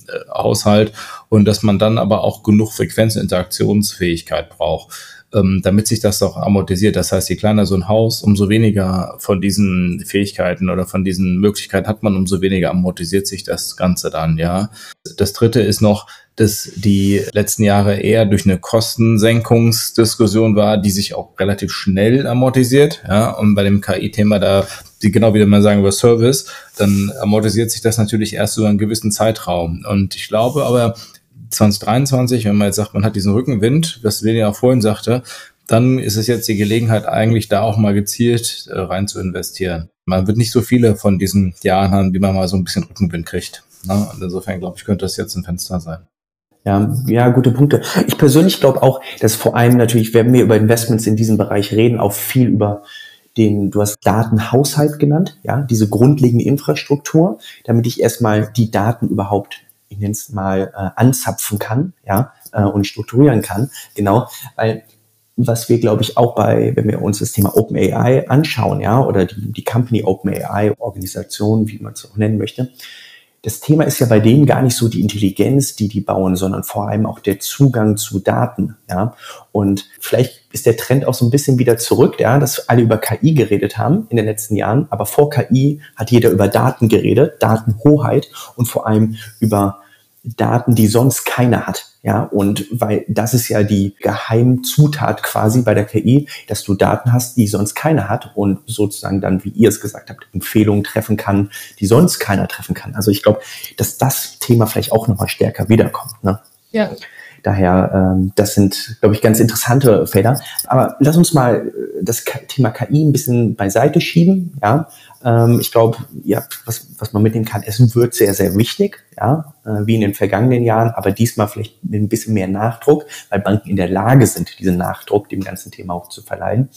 Datenhaushalt und dass man dann aber auch genug Frequenz- und Interaktionsfähigkeit braucht, ähm, damit sich das auch amortisiert. Das heißt, je kleiner so ein Haus, umso weniger von diesen Fähigkeiten oder von diesen Möglichkeiten hat man, umso weniger amortisiert sich das Ganze dann, ja. Das dritte ist noch, dass die letzten Jahre eher durch eine Kostensenkungsdiskussion war, die sich auch relativ schnell amortisiert. Ja, und bei dem KI-Thema da, die genau wie man sagen über Service, dann amortisiert sich das natürlich erst über einen gewissen Zeitraum. Und ich glaube aber, 2023, wenn man jetzt sagt, man hat diesen Rückenwind, was Leni auch vorhin sagte, dann ist es jetzt die Gelegenheit, eigentlich da auch mal gezielt äh, rein zu investieren. Man wird nicht so viele von diesen Jahren haben, wie man mal so ein bisschen Rückenwind kriegt. Ne? Und insofern glaube ich, könnte das jetzt ein Fenster sein. Ja, ja, gute Punkte. Ich persönlich glaube auch, dass vor allem natürlich, wenn wir über Investments in diesem Bereich reden, auch viel über den, du hast Datenhaushalt genannt, ja, diese grundlegende Infrastruktur, damit ich erstmal die Daten überhaupt ich nenne es mal, äh, anzapfen kann, ja, äh, und strukturieren kann. Genau, weil was wir, glaube ich, auch bei, wenn wir uns das Thema OpenAI anschauen, ja, oder die, die Company OpenAI Organisation, wie man es auch nennen möchte, das Thema ist ja bei denen gar nicht so die Intelligenz, die die bauen, sondern vor allem auch der Zugang zu Daten, ja. Und vielleicht ist der Trend auch so ein bisschen wieder zurück, ja, dass alle über KI geredet haben in den letzten Jahren, aber vor KI hat jeder über Daten geredet, Datenhoheit und vor allem über Daten, die sonst keiner hat. Ja, und weil das ist ja die Geheimzutat quasi bei der KI, dass du Daten hast, die sonst keiner hat und sozusagen dann, wie ihr es gesagt habt, Empfehlungen treffen kann, die sonst keiner treffen kann. Also ich glaube, dass das Thema vielleicht auch nochmal stärker wiederkommt. Ne? Ja. Daher, ähm, das sind, glaube ich, ganz interessante Felder. Aber lass uns mal äh, das Thema KI ein bisschen beiseite schieben. Ja, ähm, ich glaube, ja, was, was man mitnehmen kann, es wird sehr, sehr wichtig, ja, äh, wie in den vergangenen Jahren, aber diesmal vielleicht mit ein bisschen mehr Nachdruck, weil Banken in der Lage sind, diesen Nachdruck dem ganzen Thema auch zu verleihen.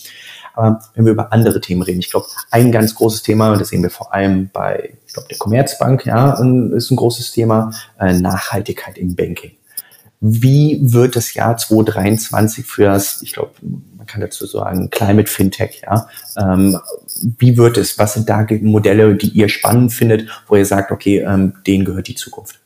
Aber wenn wir über andere Themen reden, ich glaube, ein ganz großes Thema, und das sehen wir vor allem bei, ich glaube, der Commerzbank, ja, ist ein großes Thema, äh, Nachhaltigkeit im Banking. Wie wird das Jahr 2023 für das, ich glaube, man kann dazu sagen, Climate Fintech, ja? Ähm, wie wird es? Was sind da Modelle, die ihr spannend findet, wo ihr sagt, okay, ähm, denen gehört die Zukunft?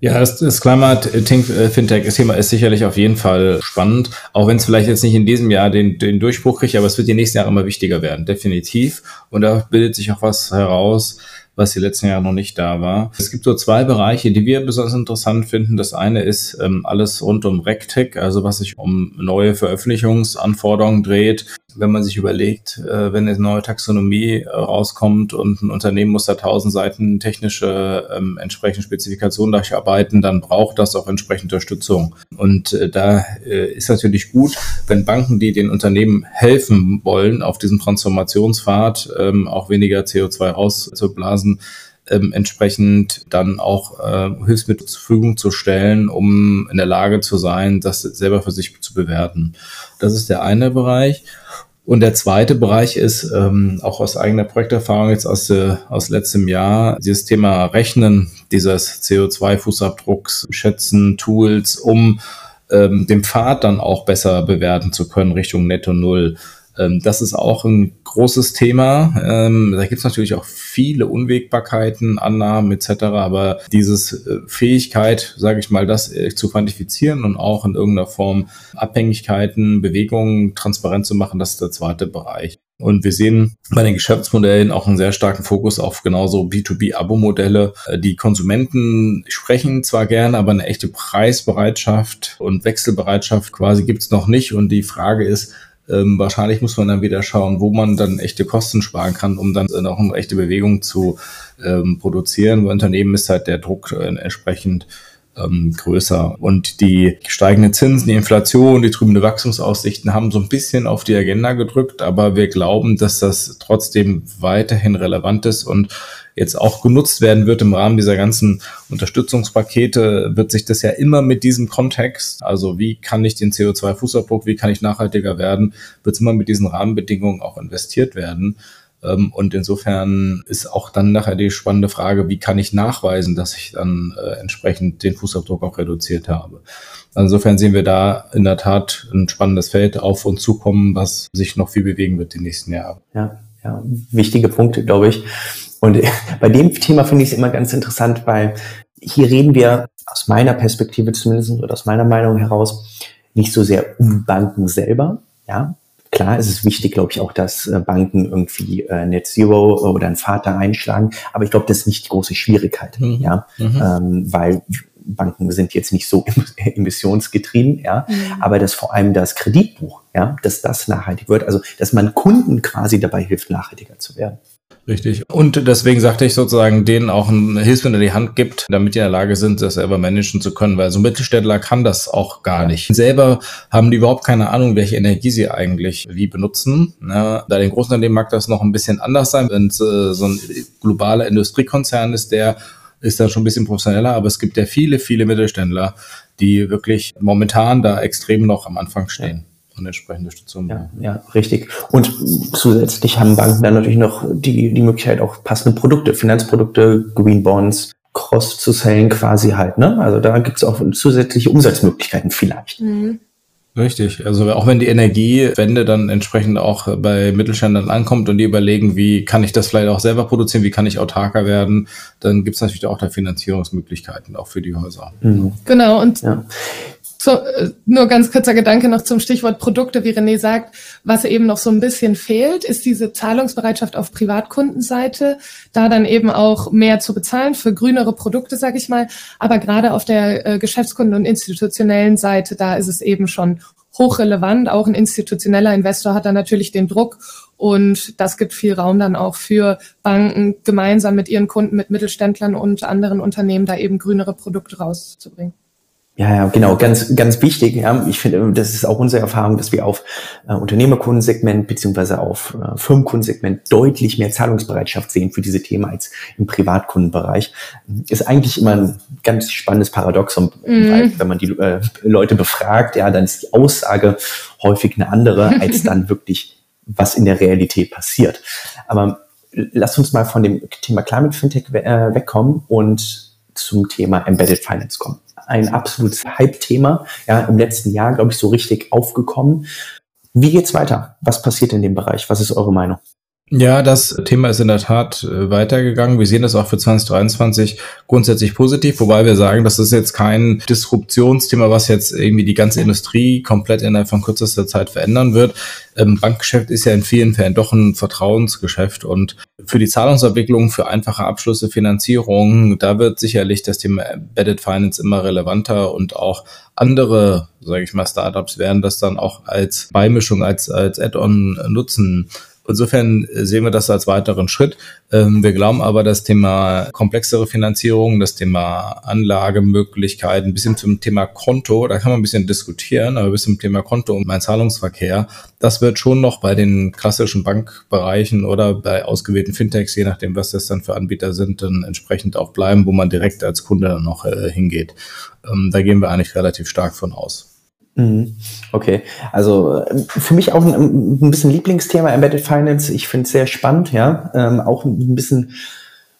Ja, das, das Climate äh, Fintech Thema ist sicherlich auf jeden Fall spannend, auch wenn es vielleicht jetzt nicht in diesem Jahr den, den Durchbruch kriegt, aber es wird die nächsten Jahre immer wichtiger werden, definitiv. Und da bildet sich auch was heraus, was die letzten Jahre noch nicht da war. Es gibt so zwei Bereiche, die wir besonders interessant finden. Das eine ist ähm, alles rund um RegTech, also was sich um neue Veröffentlichungsanforderungen dreht. Wenn man sich überlegt, äh, wenn eine neue Taxonomie äh, rauskommt und ein Unternehmen muss da tausend Seiten technische ähm, entsprechende Spezifikationen durcharbeiten, dann braucht das auch entsprechende Unterstützung. Und äh, da äh, ist natürlich gut, wenn Banken, die den Unternehmen helfen wollen, auf diesem Transformationspfad ähm, auch weniger CO2 rauszublasen, Phasen ähm, entsprechend dann auch äh, Hilfsmittel zur Verfügung zu stellen, um in der Lage zu sein, das selber für sich zu bewerten. Das ist der eine Bereich. Und der zweite Bereich ist, ähm, auch aus eigener Projekterfahrung jetzt aus, äh, aus letztem Jahr, dieses Thema Rechnen dieses CO2-Fußabdrucks, Schätzen, Tools, um ähm, den Pfad dann auch besser bewerten zu können Richtung Netto Null. Ähm, das ist auch ein großes Thema. Ähm, da gibt es natürlich auch viele Unwägbarkeiten, Annahmen etc. Aber dieses äh, Fähigkeit, sage ich mal, das äh, zu quantifizieren und auch in irgendeiner Form Abhängigkeiten, Bewegungen transparent zu machen, das ist der zweite Bereich. Und wir sehen bei den Geschäftsmodellen auch einen sehr starken Fokus auf genauso B2B-Abo-Modelle. Äh, die Konsumenten sprechen zwar gerne, aber eine echte Preisbereitschaft und Wechselbereitschaft quasi gibt's noch nicht. Und die Frage ist, ähm, wahrscheinlich muss man dann wieder schauen, wo man dann echte Kosten sparen kann, um dann noch eine echte Bewegung zu ähm, produzieren. Bei Unternehmen ist halt der Druck äh, entsprechend ähm, größer. Und die steigenden Zinsen, die Inflation, die trübende Wachstumsaussichten haben so ein bisschen auf die Agenda gedrückt, aber wir glauben, dass das trotzdem weiterhin relevant ist und jetzt auch genutzt werden wird im Rahmen dieser ganzen Unterstützungspakete, wird sich das ja immer mit diesem Kontext, also wie kann ich den CO2-Fußabdruck, wie kann ich nachhaltiger werden, wird es immer mit diesen Rahmenbedingungen auch investiert werden. Ähm, und insofern ist auch dann nachher die spannende Frage, wie kann ich nachweisen, dass ich dann äh, entsprechend den Fußabdruck auch reduziert habe. Insofern sehen wir da in der Tat ein spannendes Feld auf uns zukommen, was sich noch viel bewegen wird die nächsten Jahre. Ja, ja, wichtige Punkte, glaube ich. Und bei dem Thema finde ich es immer ganz interessant, weil hier reden wir aus meiner Perspektive zumindest oder aus meiner Meinung heraus nicht so sehr um Banken selber, ja, Klar ist es wichtig, glaube ich, auch, dass äh, Banken irgendwie äh, Net Zero oder ein Vater einschlagen, aber ich glaube, das ist nicht die große Schwierigkeit, mhm. ja, mhm. Ähm, weil Banken sind jetzt nicht so emissionsgetrieben, ja, mhm. aber dass vor allem das Kreditbuch, ja, dass das nachhaltig wird, also dass man Kunden quasi dabei hilft, nachhaltiger zu werden. Richtig. Und deswegen sagte ich sozusagen, denen auch ein Hilfsmittel in die Hand gibt, damit die in der Lage sind, das selber managen zu können, weil so ein Mittelständler kann das auch gar nicht. Selber haben die überhaupt keine Ahnung, welche Energie sie eigentlich wie benutzen. Ja, da den Großunternehmen mag das noch ein bisschen anders sein, wenn es äh, so ein globaler Industriekonzern ist, der ist da schon ein bisschen professioneller, aber es gibt ja viele, viele Mittelständler, die wirklich momentan da extrem noch am Anfang stehen und entsprechende Unterstützung. Ja, ja, richtig. Und zusätzlich haben Banken dann natürlich noch die, die Möglichkeit, auch passende Produkte, Finanzprodukte, Green Bonds, Cross zu sellen quasi halt. Ne? Also da gibt es auch zusätzliche Umsatzmöglichkeiten vielleicht. Mhm. Richtig. Also auch wenn die Energiewende dann entsprechend auch bei Mittelständlern ankommt und die überlegen, wie kann ich das vielleicht auch selber produzieren, wie kann ich autarker werden, dann gibt es natürlich auch da Finanzierungsmöglichkeiten auch für die Häuser. Mhm. Genau. Und ja. So, äh, nur ganz kurzer Gedanke noch zum Stichwort Produkte, wie René sagt. Was eben noch so ein bisschen fehlt, ist diese Zahlungsbereitschaft auf Privatkundenseite, da dann eben auch mehr zu bezahlen für grünere Produkte, sage ich mal. Aber gerade auf der äh, Geschäftskunden- und institutionellen Seite, da ist es eben schon hochrelevant. Auch ein institutioneller Investor hat da natürlich den Druck und das gibt viel Raum dann auch für Banken, gemeinsam mit ihren Kunden, mit Mittelständlern und anderen Unternehmen da eben grünere Produkte rauszubringen. Ja, ja, genau, ganz, ganz wichtig. Ja. Ich finde, das ist auch unsere Erfahrung, dass wir auf äh, Unternehmerkundensegment beziehungsweise auf äh, Firmenkundensegment deutlich mehr Zahlungsbereitschaft sehen für diese Themen als im Privatkundenbereich. Ist eigentlich immer ein ganz spannendes Paradoxon, mhm. weil wenn man die äh, Leute befragt, ja, dann ist die Aussage häufig eine andere, als dann wirklich was in der Realität passiert. Aber lasst uns mal von dem Thema Climate Fintech äh, wegkommen und zum Thema Embedded Finance kommen ein absolutes Hype-Thema, ja, im letzten Jahr, glaube ich, so richtig aufgekommen. Wie geht's weiter? Was passiert in dem Bereich? Was ist eure Meinung? Ja, das Thema ist in der Tat äh, weitergegangen. Wir sehen das auch für 2023 grundsätzlich positiv, wobei wir sagen, das ist jetzt kein Disruptionsthema, was jetzt irgendwie die ganze Industrie komplett innerhalb von kürzester Zeit verändern wird. Ähm, Bankgeschäft ist ja in vielen Fällen doch ein Vertrauensgeschäft und für die Zahlungsabwicklung, für einfache Abschlüsse, Finanzierung, da wird sicherlich das Thema Embedded Finance immer relevanter und auch andere, sage ich mal, Startups werden das dann auch als Beimischung, als, als Add-on nutzen. Insofern sehen wir das als weiteren Schritt. Ähm, wir glauben aber, das Thema komplexere Finanzierung, das Thema Anlagemöglichkeiten, bis hin zum Thema Konto, da kann man ein bisschen diskutieren, aber bis zum Thema Konto und mein Zahlungsverkehr, das wird schon noch bei den klassischen Bankbereichen oder bei ausgewählten Fintechs, je nachdem, was das dann für Anbieter sind, dann entsprechend auch bleiben, wo man direkt als Kunde noch äh, hingeht. Ähm, da gehen wir eigentlich relativ stark von aus. Mhm. Okay, also äh, für mich auch ein, ein bisschen Lieblingsthema Embedded Finance. Ich finde es sehr spannend, ja. Ähm, auch ein bisschen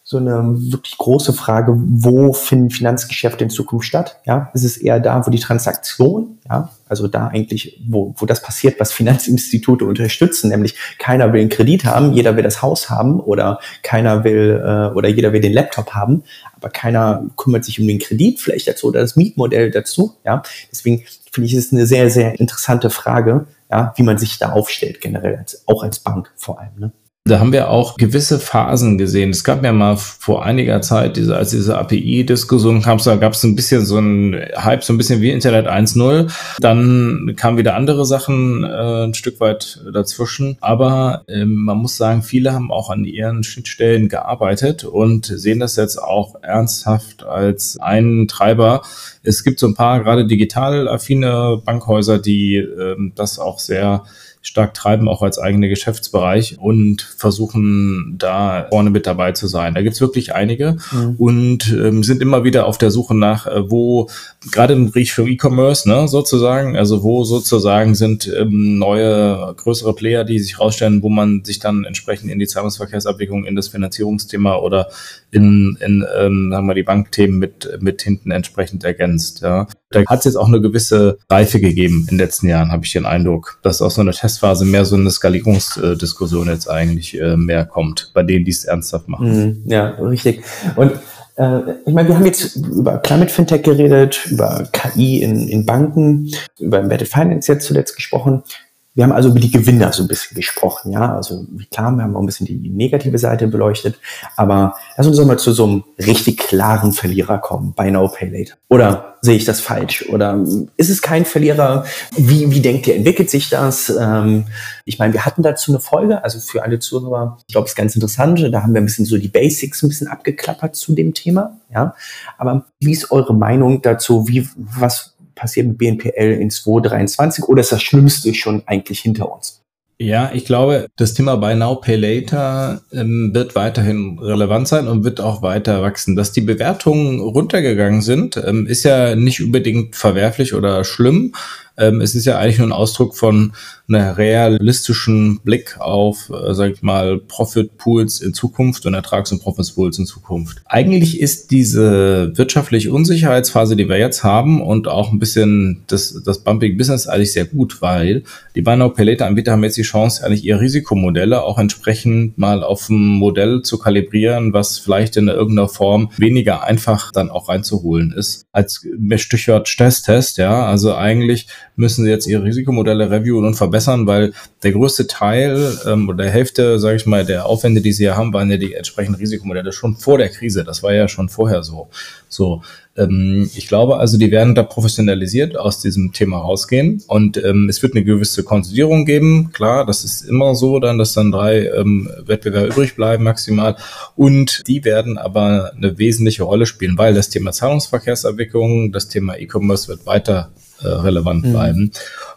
so eine wirklich große Frage, wo finden Finanzgeschäfte in Zukunft statt? Ja, ist es eher da, wo die Transaktion, ja, also da eigentlich, wo, wo das passiert, was Finanzinstitute unterstützen, nämlich keiner will einen Kredit haben, jeder will das Haus haben oder keiner will äh, oder jeder will den Laptop haben, aber keiner kümmert sich um den Kredit vielleicht dazu oder das Mietmodell dazu, ja. Deswegen finde ich, ist eine sehr, sehr interessante Frage, ja, wie man sich da aufstellt generell, als, auch als Bank vor allem. Ne? Da haben wir auch gewisse Phasen gesehen. Es gab ja mal vor einiger Zeit, diese, als diese API-Diskussion kam, da gab es ein bisschen so ein Hype, so ein bisschen wie Internet 1.0. Dann kamen wieder andere Sachen äh, ein Stück weit dazwischen. Aber äh, man muss sagen, viele haben auch an ihren Schnittstellen gearbeitet und sehen das jetzt auch ernsthaft als einen Treiber. Es gibt so ein paar gerade digital affine Bankhäuser, die äh, das auch sehr stark treiben, auch als eigene Geschäftsbereich und versuchen da vorne mit dabei zu sein. Da gibt's wirklich einige mhm. und ähm, sind immer wieder auf der Suche nach, äh, wo gerade im Bereich für E-Commerce, ne, sozusagen, also wo sozusagen sind ähm, neue, größere Player, die sich rausstellen, wo man sich dann entsprechend in die Zahlungsverkehrsabwicklung, in das Finanzierungsthema oder in, in ähm, sagen wir, die Bankthemen mit, mit hinten entsprechend ergänzt. Ja. Da hat es jetzt auch eine gewisse Reife gegeben in den letzten Jahren, habe ich den Eindruck, dass aus so einer Testphase mehr so eine Skalierungsdiskussion jetzt eigentlich äh, mehr kommt, bei denen, die es ernsthaft machen. Mhm, ja, richtig. Und äh, ich meine, wir haben jetzt über Climate Fintech geredet, über KI in, in Banken, über Embedded Finance jetzt zuletzt gesprochen. Wir haben also über die Gewinner so ein bisschen gesprochen, ja. Also klar, wir haben auch ein bisschen die negative Seite beleuchtet, aber lass uns doch mal zu so einem richtig klaren Verlierer kommen, Buy Now, Pay Later. Oder sehe ich das falsch? Oder ist es kein Verlierer? Wie, wie denkt ihr, entwickelt sich das? Ähm, ich meine, wir hatten dazu eine Folge, also für alle Zuhörer, ich glaube, es ist ganz interessant. Da haben wir ein bisschen so die Basics ein bisschen abgeklappert zu dem Thema, ja. Aber wie ist eure Meinung dazu? Wie, was, passiert mit BNPL in 2023 oder ist das Schlimmste schon eigentlich hinter uns? Ja, ich glaube, das Thema Buy Now, Pay Later ähm, wird weiterhin relevant sein und wird auch weiter wachsen. Dass die Bewertungen runtergegangen sind, ähm, ist ja nicht unbedingt verwerflich oder schlimm. Ähm, es ist ja eigentlich nur ein Ausdruck von einer realistischen Blick auf, äh, sag ich mal, Profit Pools in Zukunft und Ertrags- und Profit Pools in Zukunft. Eigentlich ist diese wirtschaftliche Unsicherheitsphase, die wir jetzt haben und auch ein bisschen das, das Bumping Business eigentlich sehr gut, weil die Buy Now Pay Later Anbieter haben jetzt die Chance, eigentlich ihre Risikomodelle auch entsprechend mal auf ein Modell zu kalibrieren, was vielleicht in irgendeiner Form weniger einfach dann auch reinzuholen ist. Als Stichwort Stresstest, ja, also eigentlich müssen sie jetzt ihre Risikomodelle reviewen und verbessern, weil der größte Teil ähm, oder der Hälfte, sage ich mal, der Aufwände, die sie ja haben, waren ja die entsprechenden Risikomodelle schon vor der Krise. Das war ja schon vorher so. So, ähm, ich glaube also, die werden da professionalisiert aus diesem Thema rausgehen und ähm, es wird eine gewisse Konsolidierung geben. Klar, das ist immer so, dann, dass dann drei ähm, Wettbewerber übrig bleiben maximal und die werden aber eine wesentliche Rolle spielen, weil das Thema Zahlungsverkehrsabwicklung, das Thema E-Commerce wird weiter äh, relevant mhm. bleiben.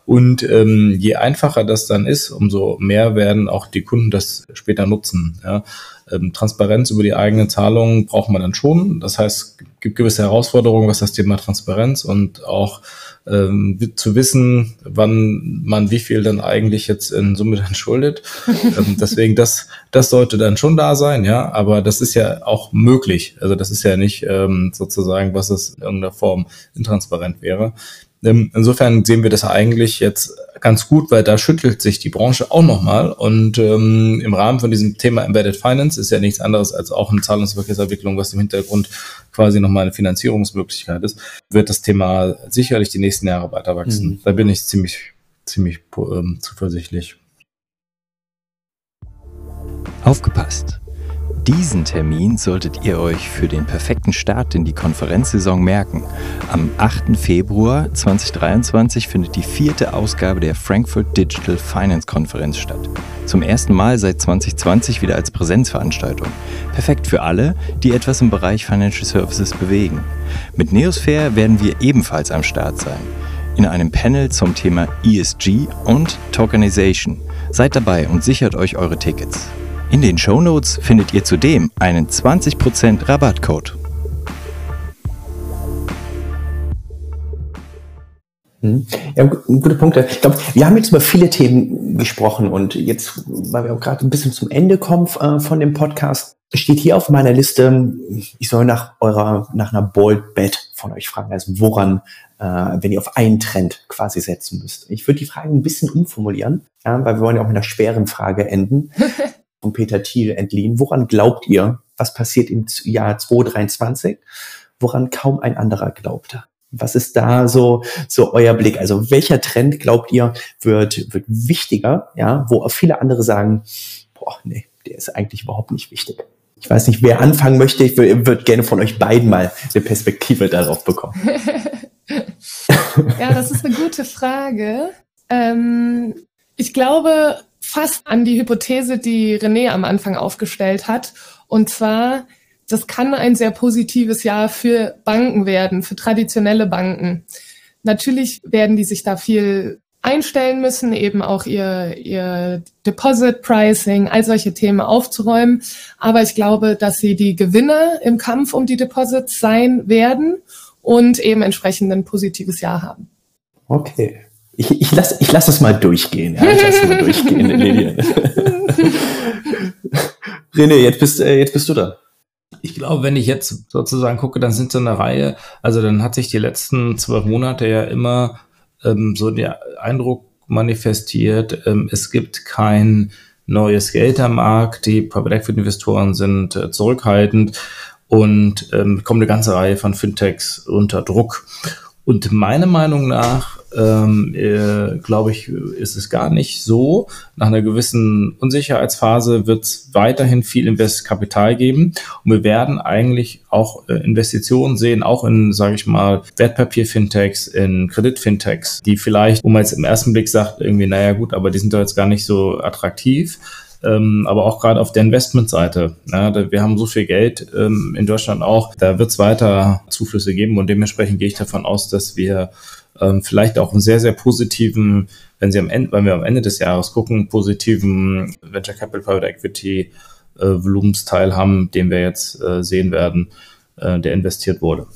Und ähm, je einfacher das dann ist, umso mehr werden auch die Kunden das später nutzen. Ja. Ähm, Transparenz über die eigenen Zahlungen braucht man dann schon. Das heißt, es gibt gewisse Herausforderungen, was das Thema Transparenz und auch ähm, zu wissen, wann man wie viel dann eigentlich jetzt in Summe dann schuldet. ähm, deswegen, das, das sollte dann schon da sein, ja, aber das ist ja auch möglich. Also das ist ja nicht ähm, sozusagen, was es in irgendeiner Form intransparent wäre. Ähm, insofern sehen wir das eigentlich jetzt ganz gut, weil da schüttelt sich die Branche auch nochmal. Und ähm, im Rahmen von diesem Thema Embedded Finance ist ja nichts anderes als auch eine Zahlungsverkehrsabwicklung, was im Hintergrund quasi nochmal eine Finanzierungsmöglichkeit ist, wird das Thema sicherlich die nächsten Jahre weiter wachsen. Mhm. Da bin ich ziemlich, ziemlich ähm, zuversichtlich. Aufgepasst! Diesen Termin solltet ihr euch für den perfekten Start in die Konferenzsaison merken. Am 8. Februar 2023 findet die vierte Ausgabe der Frankfurt Digital Finance Konferenz statt. Zum ersten Mal seit 2020 wieder als Präsenzveranstaltung. Perfekt für alle, die etwas im Bereich Financial Services bewegen. Mit Neosphere werden wir ebenfalls am Start sein. In einem Panel zum Thema ESG und Tokenization. Seid dabei und sichert euch eure Tickets. In den Shownotes findet ihr zudem einen 20% Rabattcode. Hm. Ja, gute Punkte. Ich glaube, wir haben jetzt über viele Themen gesprochen und jetzt, weil wir auch gerade ein bisschen zum Ende kommen äh, von dem Podcast, steht hier auf meiner Liste, ich soll nach eurer, nach einer Bold Bet von euch fragen, also woran, äh, wenn ihr auf einen Trend quasi setzen müsst. Ich würde die Frage ein bisschen umformulieren, ja, weil wir wollen ja auch mit einer schweren Frage enden. von Peter Thiel entliehen. Woran glaubt ihr, was passiert im Jahr 2023, woran kaum ein anderer glaubte? Was ist da so, so euer Blick? Also welcher Trend glaubt ihr wird, wird wichtiger, ja, wo viele andere sagen, boah, nee, der ist eigentlich überhaupt nicht wichtig. Ich weiß nicht, wer anfangen möchte. Ich würde gerne von euch beiden mal eine Perspektive darauf bekommen. ja, das ist eine gute Frage. Ähm, ich glaube fast an die Hypothese, die René am Anfang aufgestellt hat. Und zwar, das kann ein sehr positives Jahr für Banken werden, für traditionelle Banken. Natürlich werden die sich da viel einstellen müssen, eben auch ihr, ihr Deposit Pricing, all solche Themen aufzuräumen. Aber ich glaube, dass sie die Gewinner im Kampf um die Deposits sein werden und eben entsprechend ein positives Jahr haben. Okay. Ich, ich lasse ich lass es mal durchgehen. Ja, ich lasse mal durchgehen, René. René, jetzt bist, äh, jetzt bist du da. Ich glaube, wenn ich jetzt sozusagen gucke, dann sind so eine Reihe, also dann hat sich die letzten zwölf Monate ja immer ähm, so der Eindruck manifestiert, ähm, es gibt kein neues Geld am Markt, die Private Equity Investoren sind äh, zurückhaltend und ähm, kommt eine ganze Reihe von Fintechs unter Druck. Und meiner Meinung nach, ähm, äh, glaube ich, ist es gar nicht so. Nach einer gewissen Unsicherheitsphase wird es weiterhin viel Investkapital geben. Und wir werden eigentlich auch äh, Investitionen sehen, auch in, sage ich mal, Wertpapier-Fintechs, in Kredit-Fintechs, die vielleicht, wo man jetzt im ersten Blick sagt, irgendwie, naja gut, aber die sind doch jetzt gar nicht so attraktiv ähm, aber auch gerade auf der Investmentseite. Ja, wir haben so viel Geld ähm, in Deutschland auch, da wird es weiter Zuflüsse geben und dementsprechend gehe ich davon aus, dass wir ähm, vielleicht auch einen sehr, sehr positiven, wenn Sie am Ende, wenn wir am Ende des Jahres gucken, positiven Venture Capital Private Equity äh, Volumensteil haben, den wir jetzt äh, sehen werden, äh, der investiert wurde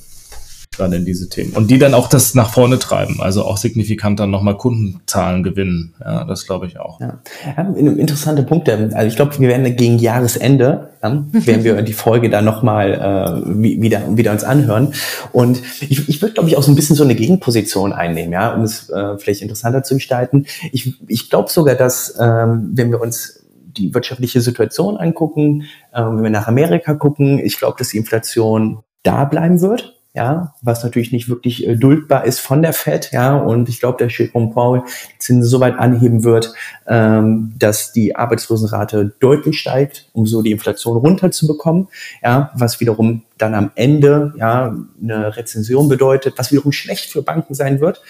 gerade in diese Themen. Und die dann auch das nach vorne treiben, also auch signifikant dann nochmal Kundenzahlen gewinnen. Ja, das glaube ich auch. Ja. ja interessante Punkte. Also ich glaube, wir werden gegen Jahresende, ja, werden wir die Folge dann nochmal äh, wieder, wieder uns anhören. Und ich, ich würde, glaube ich, auch so ein bisschen so eine Gegenposition einnehmen, ja, um es äh, vielleicht interessanter zu gestalten. Ich, ich glaube sogar, dass ähm, wenn wir uns die wirtschaftliche Situation angucken, äh, wenn wir nach Amerika gucken, ich glaube, dass die Inflation da bleiben wird ja, was natürlich nicht wirklich äh, duldbar ist von der Fed, ja, und ich glaube, dass Jerome Powell die Zinsen so weit anheben wird, ähm, dass die Arbeitslosenrate deutlich steigt, um so die Inflation runterzubekommen, ja, was wiederum dann am Ende ja eine Rezension bedeutet, was wiederum schlecht für Banken sein wird.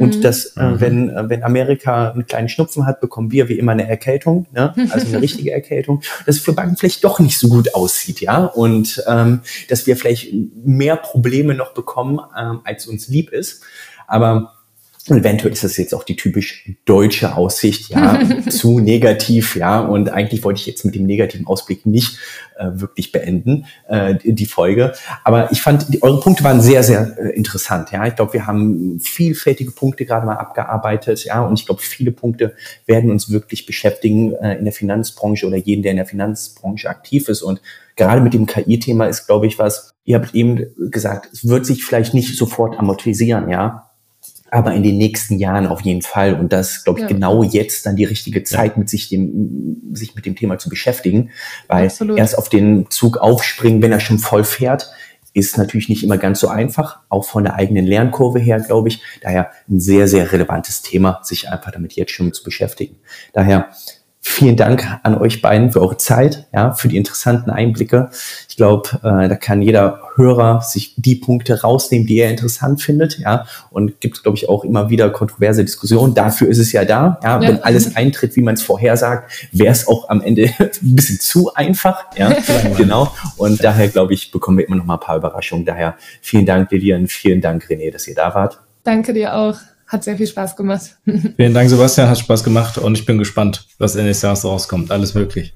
Und mhm. dass, äh, mhm. wenn, äh, wenn Amerika einen kleinen Schnupfen hat, bekommen wir wie immer eine Erkältung, ne? also eine richtige Erkältung, dass es für Banken vielleicht doch nicht so gut aussieht, ja. Und ähm, dass wir vielleicht mehr Probleme noch bekommen, ähm, als uns lieb ist. Aber und eventuell ist das jetzt auch die typisch deutsche Aussicht, ja, zu negativ, ja. Und eigentlich wollte ich jetzt mit dem negativen Ausblick nicht äh, wirklich beenden, äh, die Folge. Aber ich fand, die, eure Punkte waren sehr, sehr äh, interessant, ja. Ich glaube, wir haben vielfältige Punkte gerade mal abgearbeitet, ja. Und ich glaube, viele Punkte werden uns wirklich beschäftigen äh, in der Finanzbranche oder jeden, der in der Finanzbranche aktiv ist. Und gerade mit dem KI-Thema ist, glaube ich, was, ihr habt eben gesagt, es wird sich vielleicht nicht sofort amortisieren, ja aber in den nächsten Jahren auf jeden Fall. Und das, glaube ich, ja. genau jetzt dann die richtige Zeit, mit sich dem, sich mit dem Thema zu beschäftigen, weil Absolut. erst auf den Zug aufspringen, wenn er schon voll fährt, ist natürlich nicht immer ganz so einfach, auch von der eigenen Lernkurve her, glaube ich. Daher ein sehr, sehr relevantes Thema, sich einfach damit jetzt schon zu beschäftigen. Daher Vielen Dank an euch beiden für eure Zeit, ja, für die interessanten Einblicke. Ich glaube, äh, da kann jeder Hörer sich die Punkte rausnehmen, die er interessant findet, ja, und gibt, glaube ich, auch immer wieder kontroverse Diskussionen. Dafür ist es ja da, ja, ja. wenn alles eintritt, wie man es vorhersagt, wäre es auch am Ende ein bisschen zu einfach, ja, genau. Und daher, glaube ich, bekommen wir immer noch mal ein paar Überraschungen. Daher vielen Dank, Lilian, vielen Dank, René, dass ihr da wart. Danke dir auch. Hat sehr viel Spaß gemacht. Vielen Dank, Sebastian. Hat Spaß gemacht und ich bin gespannt, was Ende des Jahres rauskommt. Alles möglich.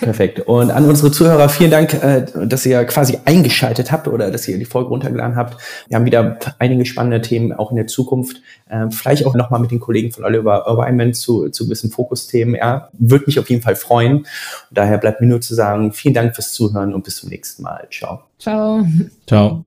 Perfekt. Und an unsere Zuhörer vielen Dank, äh, dass ihr quasi eingeschaltet habt oder dass ihr die Folge runtergeladen habt. Wir haben wieder einige spannende Themen auch in der Zukunft. Ähm, vielleicht auch nochmal mit den Kollegen von Oliver Wyman zu, zu gewissen Fokusthemen. Ja, würde mich auf jeden Fall freuen. Und daher bleibt mir nur zu sagen, vielen Dank fürs Zuhören und bis zum nächsten Mal. Ciao. Ciao. Ciao.